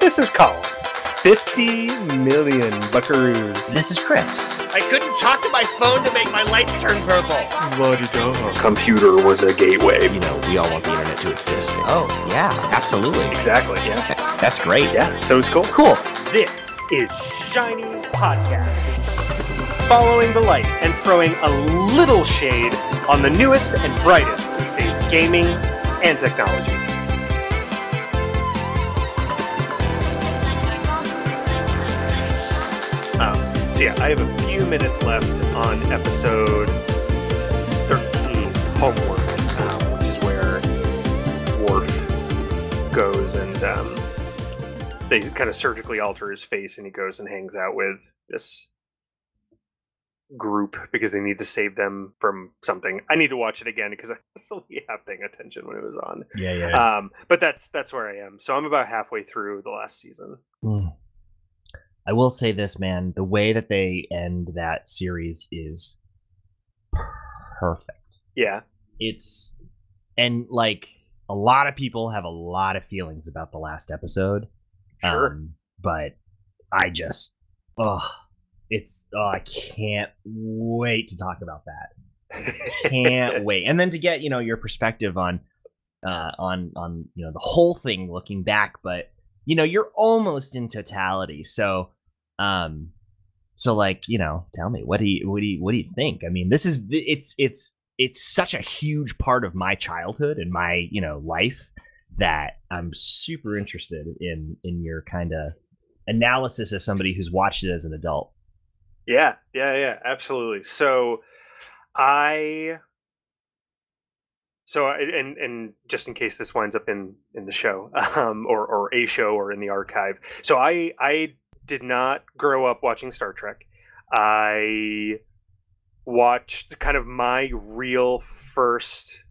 This is Colin. 50 million buckaroos. This is Chris. I couldn't talk to my phone to make my lights turn purple. Computer was a gateway. You know, we all want the internet to exist. Oh, yeah, absolutely. Exactly, yeah. That's, that's great. Yeah, so it's cool. Cool. This is Shiny Podcast. Following the light and throwing a little shade on the newest and brightest in today's gaming and technology. So yeah, I have a few minutes left on episode 13, Homework, um, which is where Worf goes and um, they kind of surgically alter his face and he goes and hangs out with this group because they need to save them from something. I need to watch it again because I was only half paying attention when it was on. Yeah, yeah. Um, but that's that's where I am. So I'm about halfway through the last season. Mm. I will say this, man. The way that they end that series is perfect. Yeah. It's and like a lot of people have a lot of feelings about the last episode. Sure. Um, but I just, oh, it's, oh, I can't wait to talk about that. Can't wait. And then to get, you know, your perspective on, uh, on, on, you know, the whole thing looking back, but, you know, you're almost in totality. So, um, so like, you know, tell me, what do you, what do you, what do you think? I mean, this is, it's, it's, it's such a huge part of my childhood and my, you know, life that I'm super interested in in your kind of analysis as somebody who's watched it as an adult. Yeah, yeah, yeah, absolutely. So I so I- and and just in case this winds up in in the show um or or a show or in the archive. So I I did not grow up watching Star Trek. I watched kind of my real first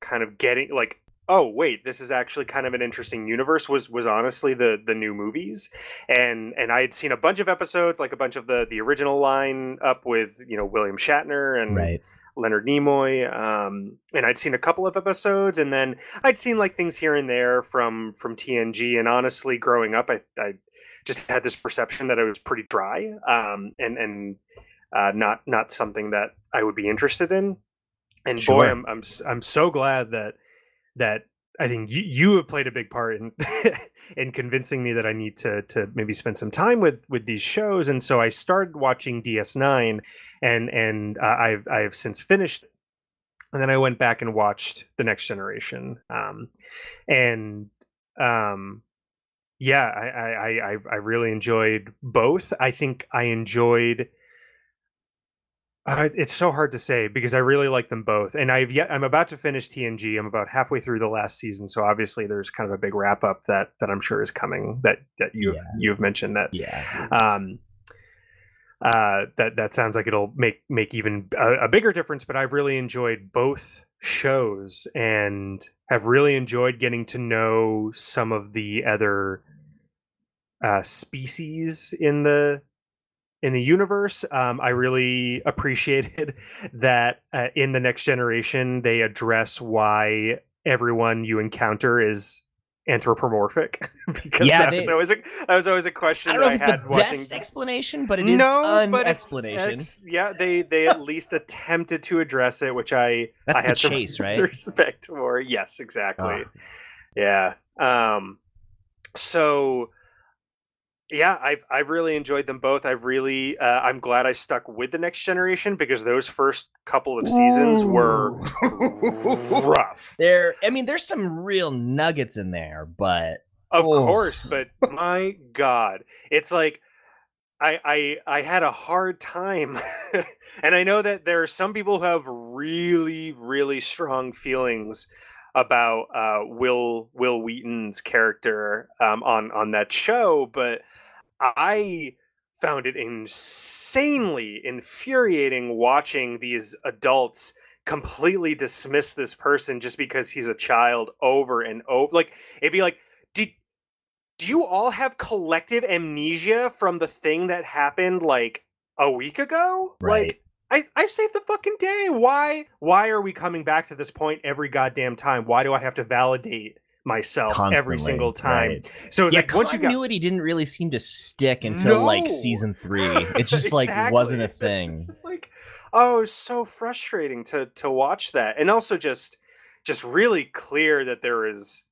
kind of getting like oh wait this is actually kind of an interesting universe was was honestly the the new movies and and i had seen a bunch of episodes like a bunch of the the original line up with you know william shatner and Right. leonard nimoy um and i'd seen a couple of episodes and then i'd seen like things here and there from from tng and honestly growing up i i just had this perception that it was pretty dry um and and uh not not something that i would be interested in. And boy i'm i'm i'm so glad that that I think you, you have played a big part in in convincing me that I need to to maybe spend some time with with these shows, and so I started watching DS9, and and uh, I've I've since finished, and then I went back and watched the Next Generation, um, and um, yeah, I I I I- really enjoyed both. I think I enjoyed. Uh, it's so hard to say because I really like them both, and I've yet I'm about to finish TNG. I'm about halfway through the last season, so obviously there's kind of a big wrap up that that I'm sure is coming. That that you've Yeah. you've mentioned that Yeah. um uh that that sounds like it'll make make even a, a bigger difference but i've really enjoyed both shows and have really enjoyed getting to know some of the other uh species in the in the universe. Um i really appreciated that uh, in the next generation they address why everyone you encounter is anthropomorphic because Yeah, that they- was always a that was always a question I don't know if that I it's had the watching best explanation, but it is no, an but explanation. it's- yeah, they they at least attempted to address it, which I That's I the had some chase, right? Respect for yes, exactly. Ah. Yeah. Um. So. Yeah, I've I've really enjoyed them both. I've really uh, I'm glad I stuck with the next generation because those first couple of seasons were rough. There, I mean, there's some real nuggets in there, but Of Oof. course, but my God, it's like I I I had a hard time, and I know that there are some people who have really really strong feelings about uh, Will Wil Wheaton's character um, on on that show, but I found it insanely infuriating watching these adults completely dismiss this person just because he's a child over and over like it'd be like did do you all have collective amnesia from the thing that happened like a week ago Right. like I, I saved the fucking day. Why why are we coming back to this point every goddamn time? Why do I have to validate myself Constantly, every single time. right. So it's yeah, like once you got continuity didn't really seem to stick until like season three. It just like wasn't a thing. It's just like, oh, it was so frustrating to to watch that, and also just just really clear that there is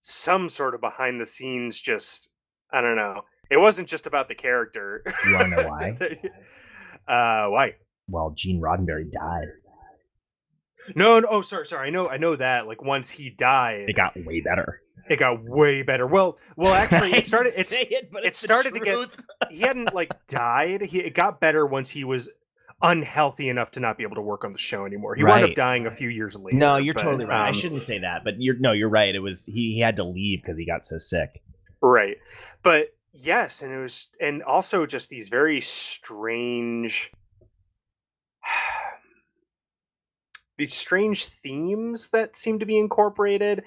some sort of behind the scenes. Just I don't know. It wasn't just about the character. You wanna know why? uh, why? Well, Gene Roddenberry died. No, no. Oh, sorry, sorry. I know, I know that. Like once he died, It got way better. it got way better. Well, well, actually, it started. It's it, but it started to get- he hadn't like died. He it got better once he was unhealthy enough to not be able to work on the show anymore. He wound up dying a few years later. No, you're but, totally right. I um, shouldn't say that, but you're no, you're right. It was he, he had to leave because he got so sick. Right. But yes, and it was and also just these very strange these strange themes that seem to be incorporated.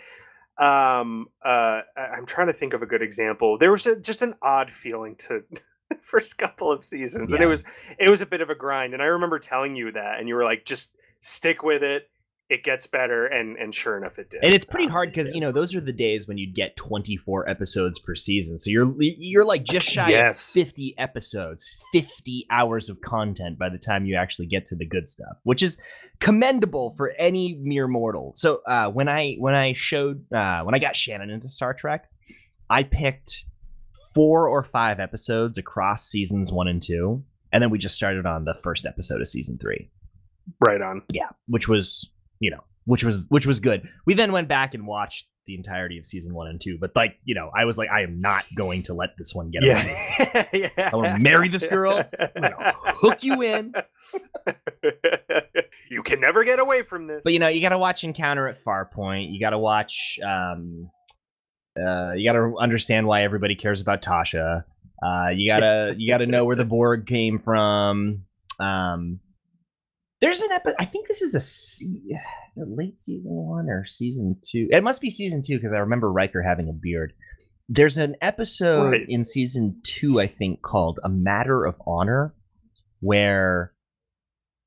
Um uh I'm trying to think of a good example. There was a, just an odd feeling to the first couple of seasons and it was it was a bit of a grind and I remember telling you that and you were like just stick with it. It gets better and and sure enough it did. And it's pretty Um, hard because you know those are the days when you'd get 24 episodes per season. So you're you're like just shy Yes. of 50 episodes, 50 hours of content by the time you actually get to the good stuff, which is commendable for any mere mortal. So uh, when I when I showed uh, when I got Shannon into Star Trek, I picked four or five episodes across seasons one and two, and then we just started on the first episode of season three right on. yeah which was you know which was which was good we then went back and watched the entirety of season one and two but like you know i was like i am not going to let this one get away Yeah. yeah. I wanna marry this girl. Hook you in. you can never get away from this. but you know you gotta watch encounter at farpoint you gotta watch um uh you gotta understand why everybody cares about tasha uh you gotta you gotta know where the borg came from um there's an episode i think this is a se- is it late season one or season two it must be season two because i remember Riker having a beard there's an episode Right. in season two i think called a matter of honor where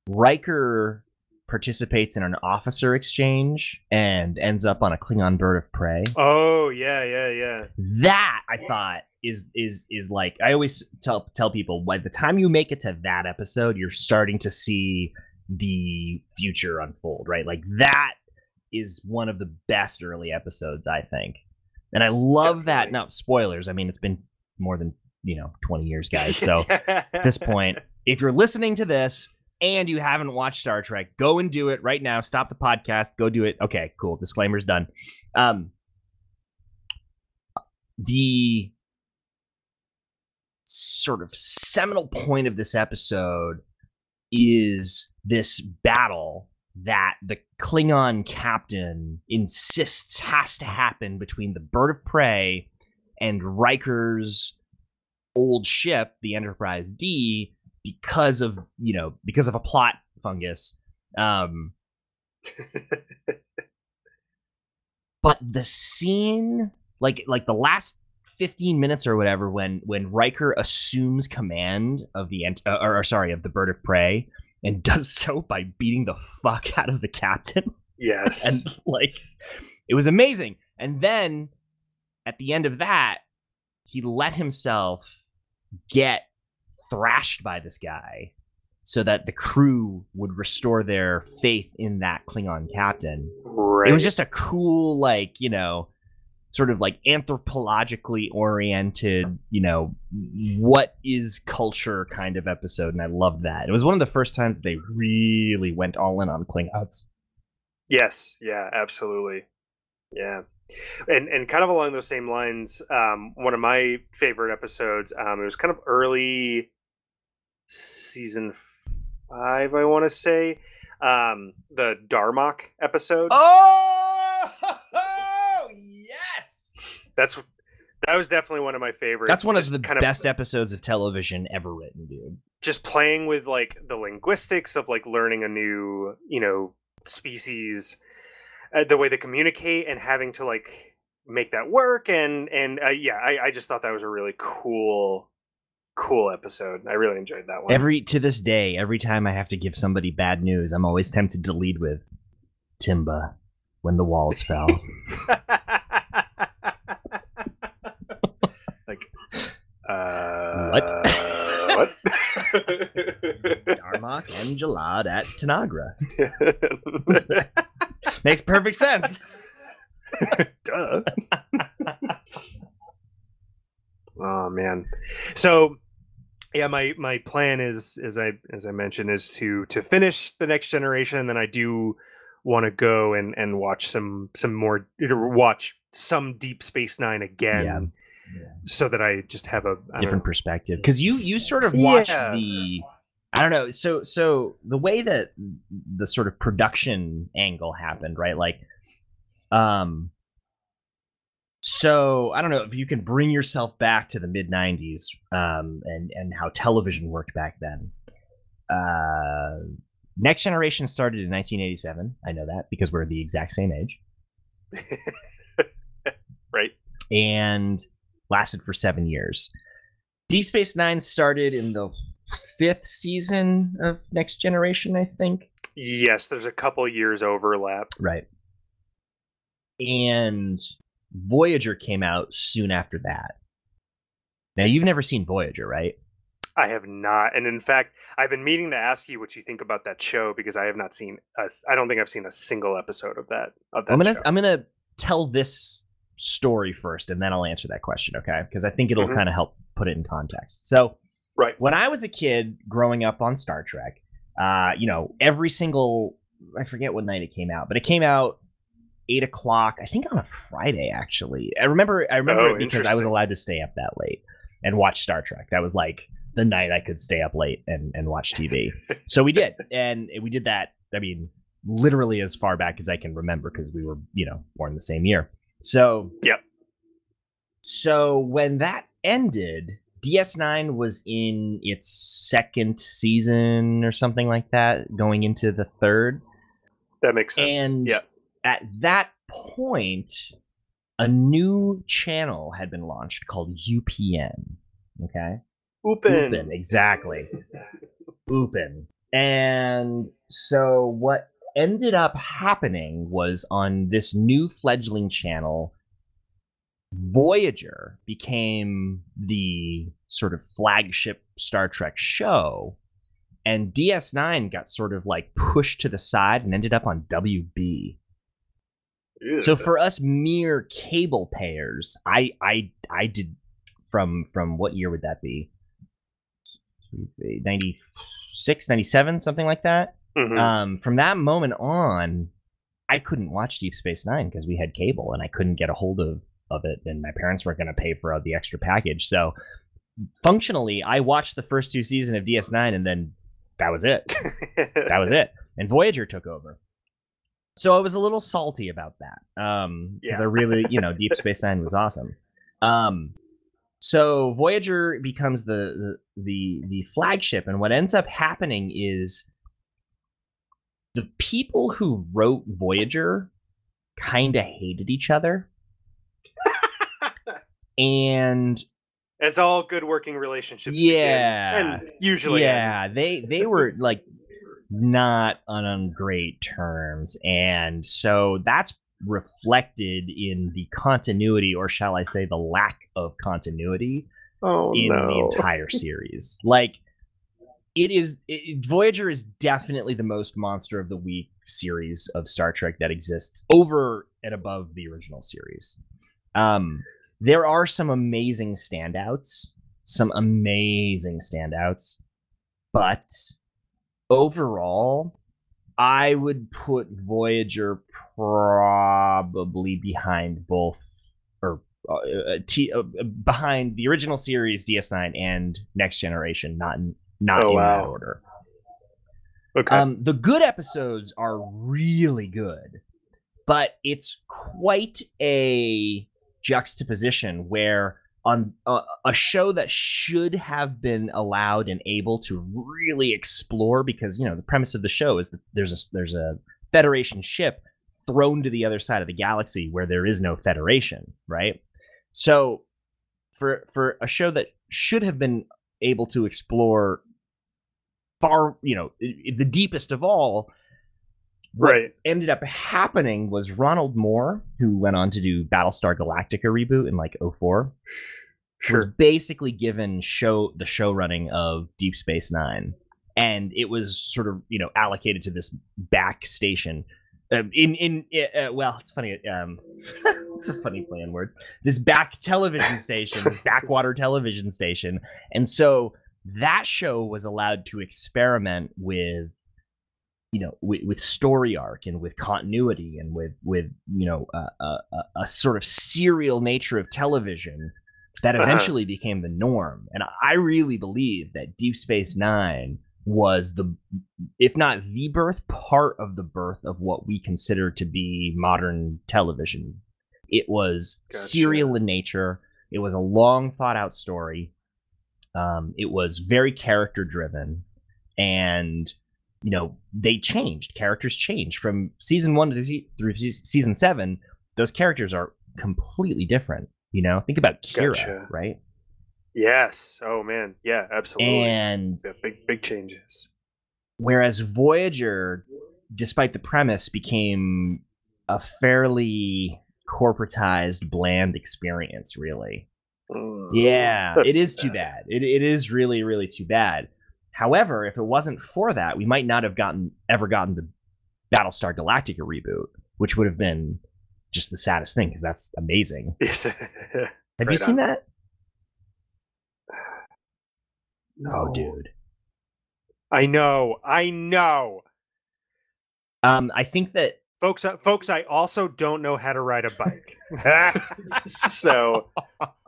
Riker participates in an officer exchange and ends up on a Klingon bird of prey. Oh yeah, yeah, yeah. That I thought is is is like I always tell tell people by the time you make it to that episode, you're starting to see the future unfold, right? Like that is one of the best early episodes, I think. And I love that. Now, spoilers. I mean, it's been more than, you know, 20 years, guys. So at this point, if you're listening to this and you haven't watched Star Trek, go and do it right now. Stop the podcast. Go do it. Okay, cool. Disclaimer's done. Um, the sort of seminal point of this episode is this battle that the Klingon captain insists has to happen between the bird of prey and Riker's old ship, the Enterprise D, because of you know because of a plot fungus. Um, but the scene, like like the last fifteen minutes or whatever, when when Riker assumes command of the ent- uh, or, or sorry of the bird of prey and does so by beating the fuck out of the captain yes. and like it was amazing and then at the end of that he let himself get thrashed by this guy so that the crew would restore their faith in that klingon captain right. it was just a cool like you know sort of like anthropologically oriented you know what is culture kind of episode and i loved that it was one of the first times they really went all in on klingons Yes, yeah, absolutely. Yeah. And and kind of along those same lines, um, one of my favorite episodes, um, it was kind of early season five, I want to say. Um, the Darmok episode. Oh, yes! That's that was definitely one of my favorites. That's one of the kind best episodes of television ever written, dude. just playing with like the linguistics of like learning a new you know species uh, the way they communicate and having to like make that work and and uh, yeah I, I just thought that was a really cool cool episode i really enjoyed that one Every to this day, every time I have to give somebody bad news, I'm always tempted to lead with Temba when the walls fell. What? Uh, what? Darmok and Jalad at Tanagra. Makes perfect sense. Duh. oh man. So yeah my my plan is as i as i mentioned is to to finish the next generation and then i do want to go and and watch some some more watch some deep space nine again yeah. So that I just have a I different perspective because you you sort of watch Yeah. the I don't know so so the way that the sort of production angle happened right like um so I don't know if you can bring yourself back to the mid 90s um and and how television worked back then uh next generation started in 1987 I know that because we're the exact same age right. and lasted for seven years. Deep Space Nine started in the fifth season of Next Generation, I think. Yes, there's a couple years overlap. Right. And Voyager came out soon after that. Now, you've never seen Voyager, right? I have not, and in fact, I've been meaning to ask you what you think about that show because I have not seen. A, I don't think I've seen a single episode of that. Of that I'm gonna show. I'm gonna tell this story first, and then I'll answer that question, okay? Because I think it'll Mhm. kind of help put it in context. So, Right. when I was a kid growing up on Star Trek, uh, you know, every single I forget what night it came out, but it came out eight o'clock. I think on a Friday, actually. I remember I remember Oh, it because I was allowed to stay up that late and watch Star Trek. That was like the night I could stay up late and, and watch TV. so we did, and we did that. I mean, literally as far back as I can remember because we were, you know, born the same year. So Yep. So when that ended, DS9 was in its second season or something like that, going into the third. that makes sense. And yeah, at that point, a new channel had been launched called UPN. Okay. Upin, exactly. Upin. And so what ended up happening was on this new fledgling channel, Voyager became the sort of flagship Star Trek show. And DS9 got sort of like pushed to the side and ended up on WB. So for us mere cable payers, I I I did from from what year would that be? 96, 97, something like that. Mhm. Um, from that moment on, I couldn't watch Deep Space Nine because we had cable and I couldn't get a hold of of it, and my parents weren't going to pay for the extra package. So functionally, I watched the first two seasons of DS9, and then that was it that was it. And Voyager took over. So I was a little salty about that. Um because Yeah. I really, you know, Deep Space Nine was awesome. Um so Voyager becomes the, the the the flagship and what ends up happening is the people who wrote Voyager kind of hated each other and As all good working relationships. Yeah. begin, and usually. yeah end. they they were like not on, on great terms and so that's reflected in the continuity or shall i say the lack of continuity Oh in no. the entire series like it is it, voyager is definitely the most monster of the week series of star trek that exists over and above the original series. Um there are some amazing standouts some amazing standouts but overall i would put voyager probably behind both or uh, uh, T, uh, behind the original series DS9 and Next Generation, not in, not Oh, in that order. Okay. Um, the good episodes are really good, but it's quite a juxtaposition where on uh, a show that should have been allowed and able to really explore because you know the premise of the show is that there's a there's a Federation ship thrown to the other side of the galaxy where there is no Federation, right? So for for a show that should have been able to explore far, you know, the deepest of all, what right. ended up happening was Ronald Moore, who went on to do Battlestar Galactica reboot in like 04, was basically given show the show running of Deep Space Nine. and it was sort of you know allocated to this back station. Um, in in uh, well, it's funny. Um, it's a funny play on words. This back television station, backwater television station, and so that show was allowed to experiment with you know with, with story arc and with continuity and with with you know a, a, a sort of serial nature of television that Uh-huh. eventually became the norm and i really believe that deep space nine was the if not the birth part of the birth of what we consider to be modern television. It was Gotcha. serial in nature. It was a long thought out story. Um, it was very character driven and you know they changed. Characters changed. From season one to through season seven those characters are completely different you know? Think about kira Gotcha. right Yes. Oh man. Yeah. Absolutely. and yeah, big big changes. whereas voyager despite the premise became a fairly corporatized bland experience really Mm. Yeah, It is too too bad. It, it is really, really too bad. However, if it wasn't for that, we might not have gotten ever gotten the Battlestar Galactica reboot, which would have been just the saddest thing because that's amazing. Yes. Have you seen on. that? Oh, No. dude. I know. I know. Um, I think that Folks, uh, folks, I also don't know how to ride a bike. so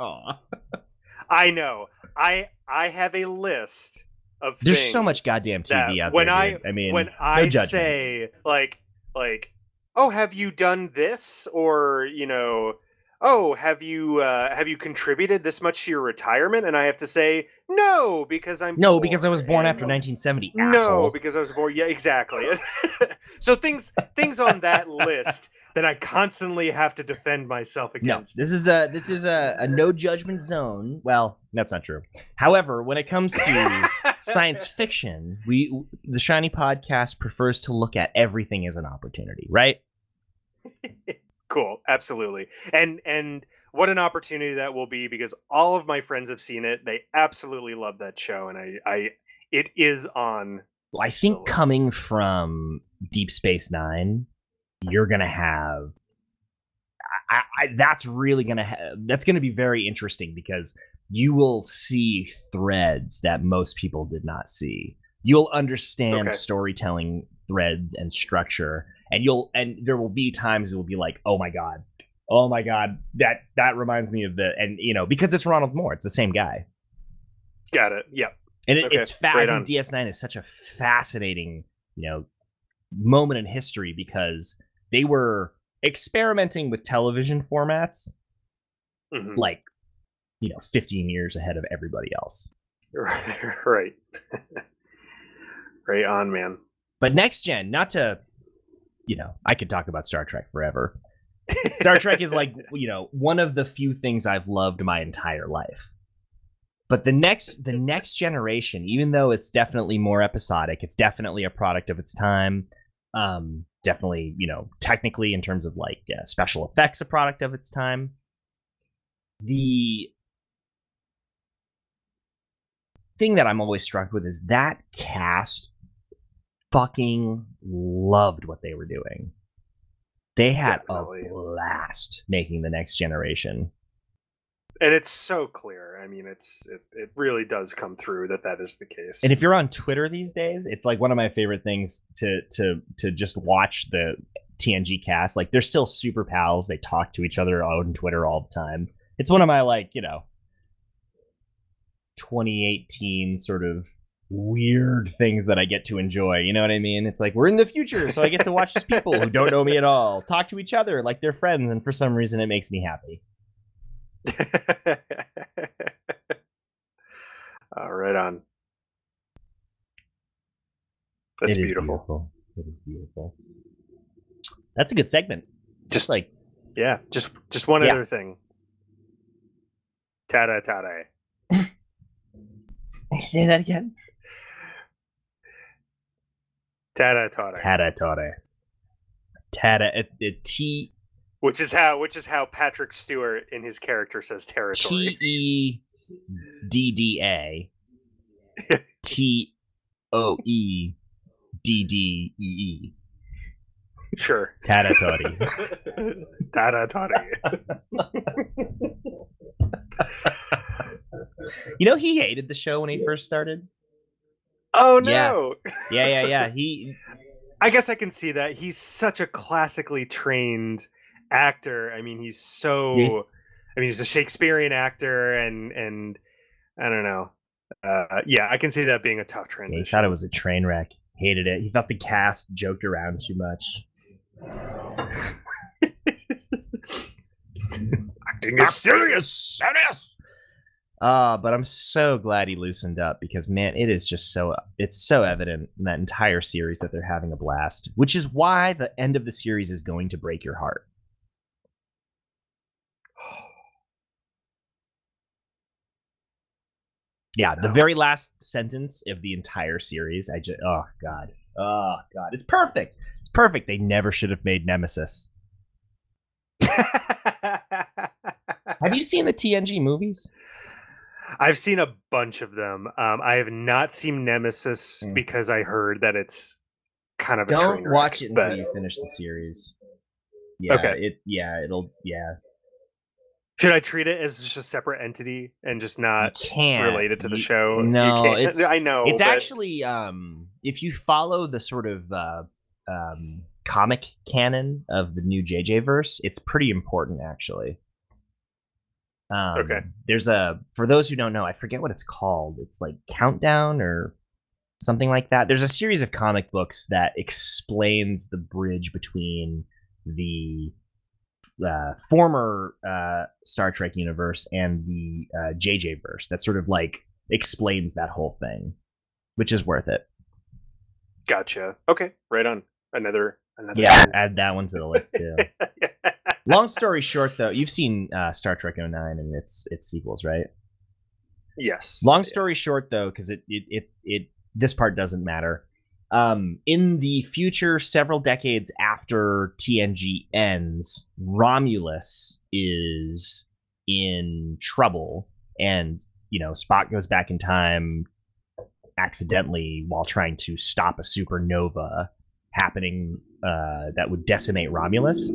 I know. I I have a list of there's so much goddamn TV out when there. I dude. I mean, when I judgment. say like like oh have you done this or you know oh have you uh, have you contributed this much to your retirement and I have to say no because I'm no, because I was born after 1970. no asshole. because I was born yeah exactly so things things on that list that I constantly have to defend myself No, against this is a this is a, a no judgment zone. Well, that's not true. However, when it comes to science fiction, we the Shiny podcast prefers to look at everything as an opportunity, right? cool absolutely and and what an opportunity that will be because all of my friends have seen it they absolutely love that show and i i it is on Well, I think coming from Deep Space Nine, you're gonna have. I, I, that's really gonna ha- that's gonna be very interesting because you will see threads that most people did not see. You'll understand Okay. storytelling threads and structure, and you'll and there will be times you'll be like, oh my god, oh my god, that that reminds me of the and you know because it's Ronald Moore, it's the same guy. got it yep And it, Okay, it's fa- I think on. DS9 is such a fascinating, you know, moment in history because they were experimenting with television formats Mhm. like, you know, 15 years ahead of everybody else. right right on man But next gen, not to, you know, I could talk about Star Trek forever. Star Trek is like, you know, one of the few things I've loved my entire life. But the next the next generation, even though it's definitely more episodic, it's definitely a product of its time. Um, definitely, you know, technically in terms of like uh, special effects, a product of its time. The thing that I'm always struck with is that cast fucking loved what they were doing. They had Definitely. a blast making the next generation. and it's so clear i mean it's it, it really does come through that that is the case And if you're on Twitter these days, it's like one of my favorite things to to to just watch the TNG cast. Like they're still super pals. They talk to each other on Twitter all the time. It's one of my like, you know, 2018 sort of weird things that I get to enjoy. You know what I mean? It's like we're in the future, so I get to watch these people who don't know me at all talk to each other like they're friends, and for some reason it makes me happy. oh, right on that's It is beautiful. It is beautiful. That's a good segment. Just like yeah just just one Yeah. other thing tada tada I say that again. Tada Taratore. Tata it, it T which is how which is how patrick stewart in his character says T territory E D D A T O E D D E E. Sure. Tatatori. Dada toddy. you know he hated the show when he first started. Oh no. Yeah, yeah, yeah. He I guess I can see that. He's such a classically trained actor. I mean, he's so Yeah. I mean, he's a Shakespearean actor and and I don't know. Uh yeah, I can see that being a tough he transition. thought it was a train wreck. Hated it. He thought the cast joked around too much. Acting is serious. serious. Uh, but I'm so glad he loosened up because man, it is just so it's so evident in that entire series that they're having a blast, which is why the end of the series is going to break your heart. Yeah, the very last sentence of the entire series, I just oh god. Oh god, it's perfect. It's perfect. They never should have made Nemesis. Have you seen the TNG movies? I've seen a bunch of them. Um, I have not seen Nemesis Mm. because I heard that it's kind of a Don't wreck, watch it until but- you finish the series. Yeah, Okay. It yeah, it'll yeah. Should I treat it as just a separate entity and just not can't related to the you- show? You No, can't- it's I know. it's but- actually um if you follow the sort of uh um comic canon of the new JJ verse, it's pretty important actually. Um, Okay. There's a for those who don't know, I forget what it's called. It's like Countdown or something like that. There's a series of comic books that explains the bridge between the uh, former uh, Star Trek universe and the uh, JJ verse. That sort of like explains that whole thing, which is worth it. Gotcha. Okay, right on. Another another. Yeah, add that one to the list too. Long story short, though, you've seen uh, Star Trek 09 and its its sequels, right? yes. Long story short, though, because it, it it it this part doesn't matter. Um, in the future, several decades after TNG ends, Romulus is in trouble, and you know Spock goes back in time accidentally while trying to stop a supernova happening uh, that would decimate Romulus.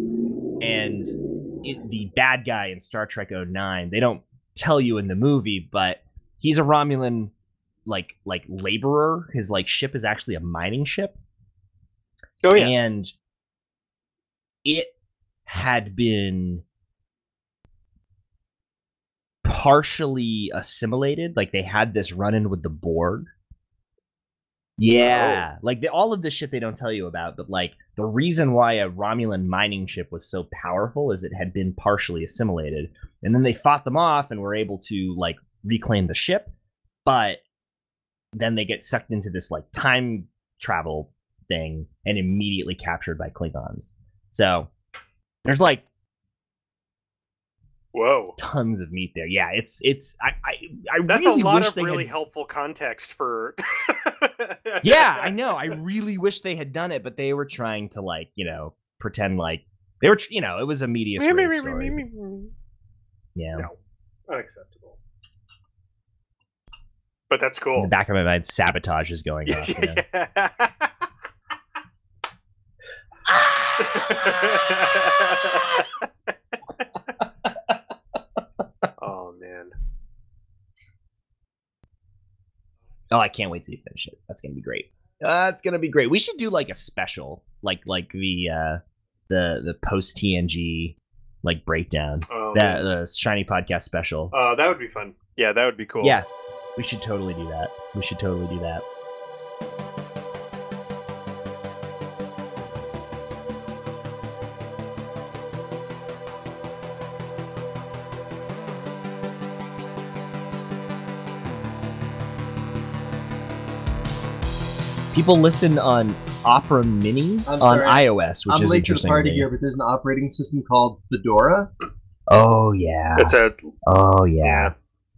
And it, the bad guy in Star Trek 09, they don't tell you in the movie, but he's a Romulan like like laborer. His like ship is actually a mining ship. Oh yeah. And it had been partially assimilated. Like they had this run in with the Borg. Oh. Yeah, like the, all of this shit they don't tell you about, but like the reason why a Romulan mining ship was so powerful is it had been partially assimilated, and then they fought them off and were able to like reclaim the ship, but then they get sucked into this like time travel thing and immediately captured by Klingons. So there's like Whoa. tons of meat there. Yeah, it's it's I I, I That's really a lot of really had, helpful context for. Yeah, I know. I really wish they had done it, but they were trying to like you know pretend like they were you know it was a media story. Yeah. No. Unacceptable. But that's In cool. the back of my mind, sabotage is going off. you know? oh man. Oh, I can't wait to finish it. That's gonna be great. That's gonna be great. We should do like a special, like like the uh the the post TNG like breakdown. Oh, That the shiny podcast special. Uh, that would be fun. Yeah, that would be cool. Yeah, we should totally do that. We should totally do that. People listen on Opera Mini I'm on sorry. iOS, which I'm is late to the interesting. party me. here, but there's an operating system called Fedora. Oh yeah. It's a Oh yeah.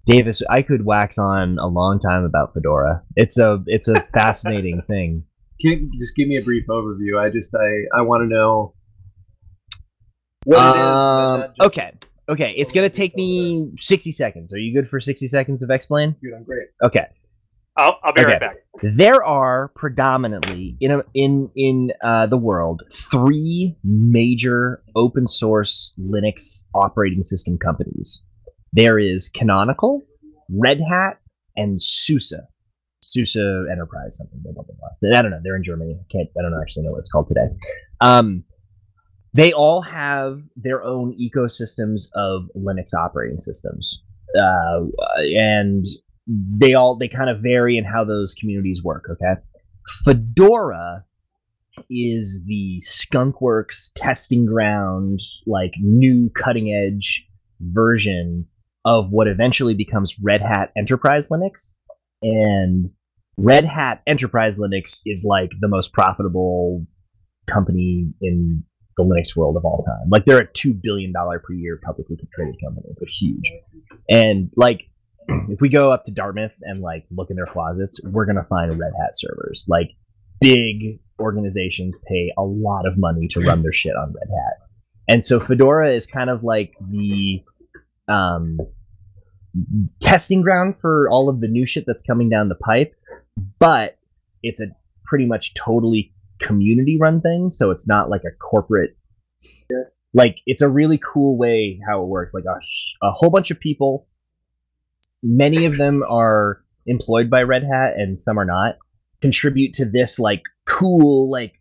Davis, I could wax on a long time about Fedora. It's a it's a fascinating thing. Can you just give me a brief overview? I just I I want to know what it is. and Um, not just- okay. Okay, it's gonna take me sixty seconds. Are you good for sixty seconds of explain? Dude, I'm great. Okay. I'll, I'll be Okay. right back. there are predominantly in a, in in uh, the world three major open source Linux operating system companies. There is Canonical, Red Hat, and SUSE. SUSE Enterprise something. Blah, blah, blah, blah. I don't know. They're in Germany. I can't. I don't actually know what it's called today. Um, they all have their own ecosystems of Linux operating systems, uh, and they all they kind of vary in how those communities work. Okay, Fedora is the skunkworks testing ground, like new cutting edge version of what eventually becomes Red Hat Enterprise Linux, and Red Hat Enterprise Linux is like the most profitable company in the Linux world of all time. Like they're a two billion dollar per year publicly traded company. They're huge, and like if we go up to Dartmouth and like look in their closets, we're gonna find Red Hat servers. Like big organizations pay a lot of money to run their shit on Red Hat, and so Fedora is kind of like the um, testing ground for all of the new shit that's coming down the pipe. But it's a pretty much totally community run thing, so it's not like a corporate. Like it's a really cool way how it works. Like a, a whole bunch of people many of them are employed by Red Hat and some are not, contribute to this like cool like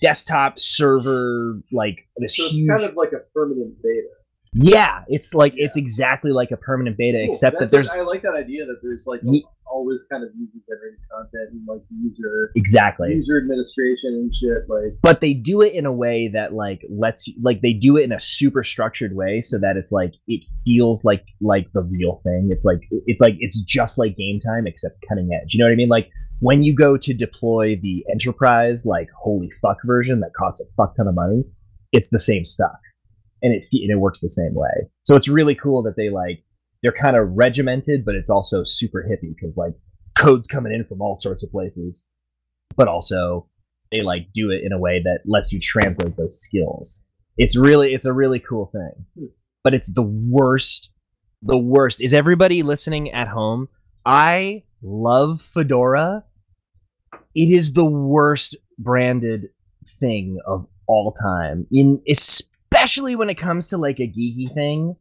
desktop server like this So it's huge kind of like a permanent beta. Yeah it's like it's exactly like a permanent beta Cool. except that there's like- I like that idea that there's like Ye- always kind of user generated content and like user exactly. user administration and shit. Like but they do it in a way that like lets you like they do it in a super structured way so that it's like it feels like like the real thing. It's like it's like it's just like game time except cutting edge. You know what i mean? Like when you go to deploy the enterprise like holy fuck version that costs a fuck ton of money it's the same stuff and it and it works the same way so it's really cool that they like they're kind of regimented but it's also super hippie because like code's coming in from all sorts of places but also they like do it in a way that lets you translate those skills. It's really it's a really cool thing. But it's the worst the worst. Is everybody listening at home? I love Fedora. It is the worst branded thing of all time. In especially when it comes to like a geeky thing.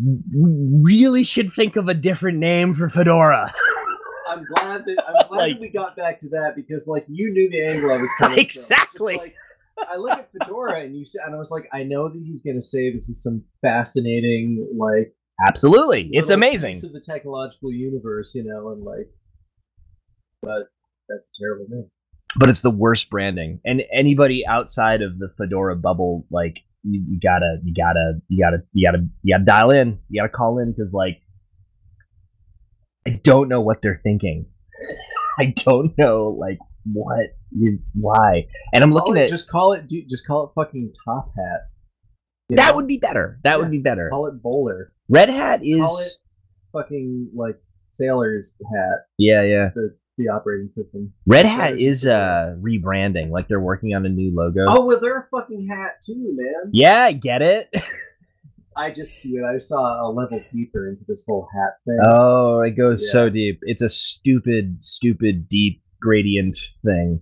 We really should think of a different name for Fedora. I'm glad that I'm glad Like- that we got back to that because like you knew the angle I was coming from. Exactly. like, I look at Fedora and you said, and I was like, I know that he's gonna say this is some fascinating like Absolutely. It's amazing. of the technological universe, you know, and like, but that's a terrible name. But it's the worst branding. And anybody outside of the Fedora bubble, like you, you gotta, you gotta, you gotta, you gotta, you gotta dial in. You gotta call in because, like, I don't know what they're thinking. I don't know, like, what is why. And I'm looking it- at just call it, dude, just call it fucking Top Hat. That know? would be better. That would be better. call it Bowler. Red Hat is Call it fucking like Sailor's Hat, yeah, yeah. the the operating system. Red Hat is uh rebranding. Like they're working on a new logo. Oh well, they're a fucking hat too, man. Yeah, I get it. I just, dude, I saw a level deeper into this whole hat thing. Oh, it goes so deep. It's a stupid, stupid, deep gradient thing.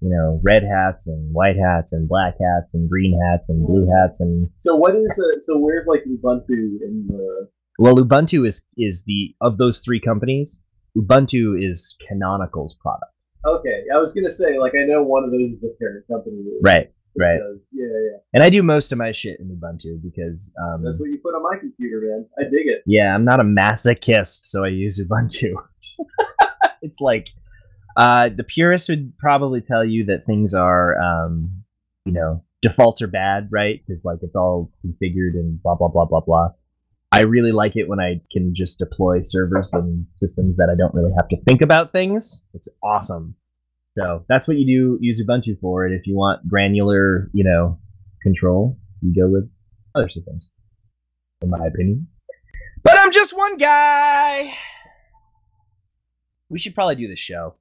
You know, red hats and white hats and black hats and green hats and blue hats and So what is uh, so where's like Ubuntu in the well, Ubuntu is is the of those three companies. Ubuntu is Canonical's product. Okay, I was gonna say like I know one of those is the parent company. Right, right. Yeah, yeah. And I do most of my shit in Ubuntu because um, That's what you put on my computer, man. I dig it. Yeah, I'm not a masochist, so I use Ubuntu. it's like uh, the purist would probably tell you that things are, um, you know, defaults are bad, right? Because like it's all configured and blah blah blah blah blah. I really like it when I can just deploy servers and systems that I don't really have to think about things. It's awesome. So that's what you do use Ubuntu for. And if you want granular, you know, control, you go with other systems, in my opinion. But I'm just one guy. We should probably do the show.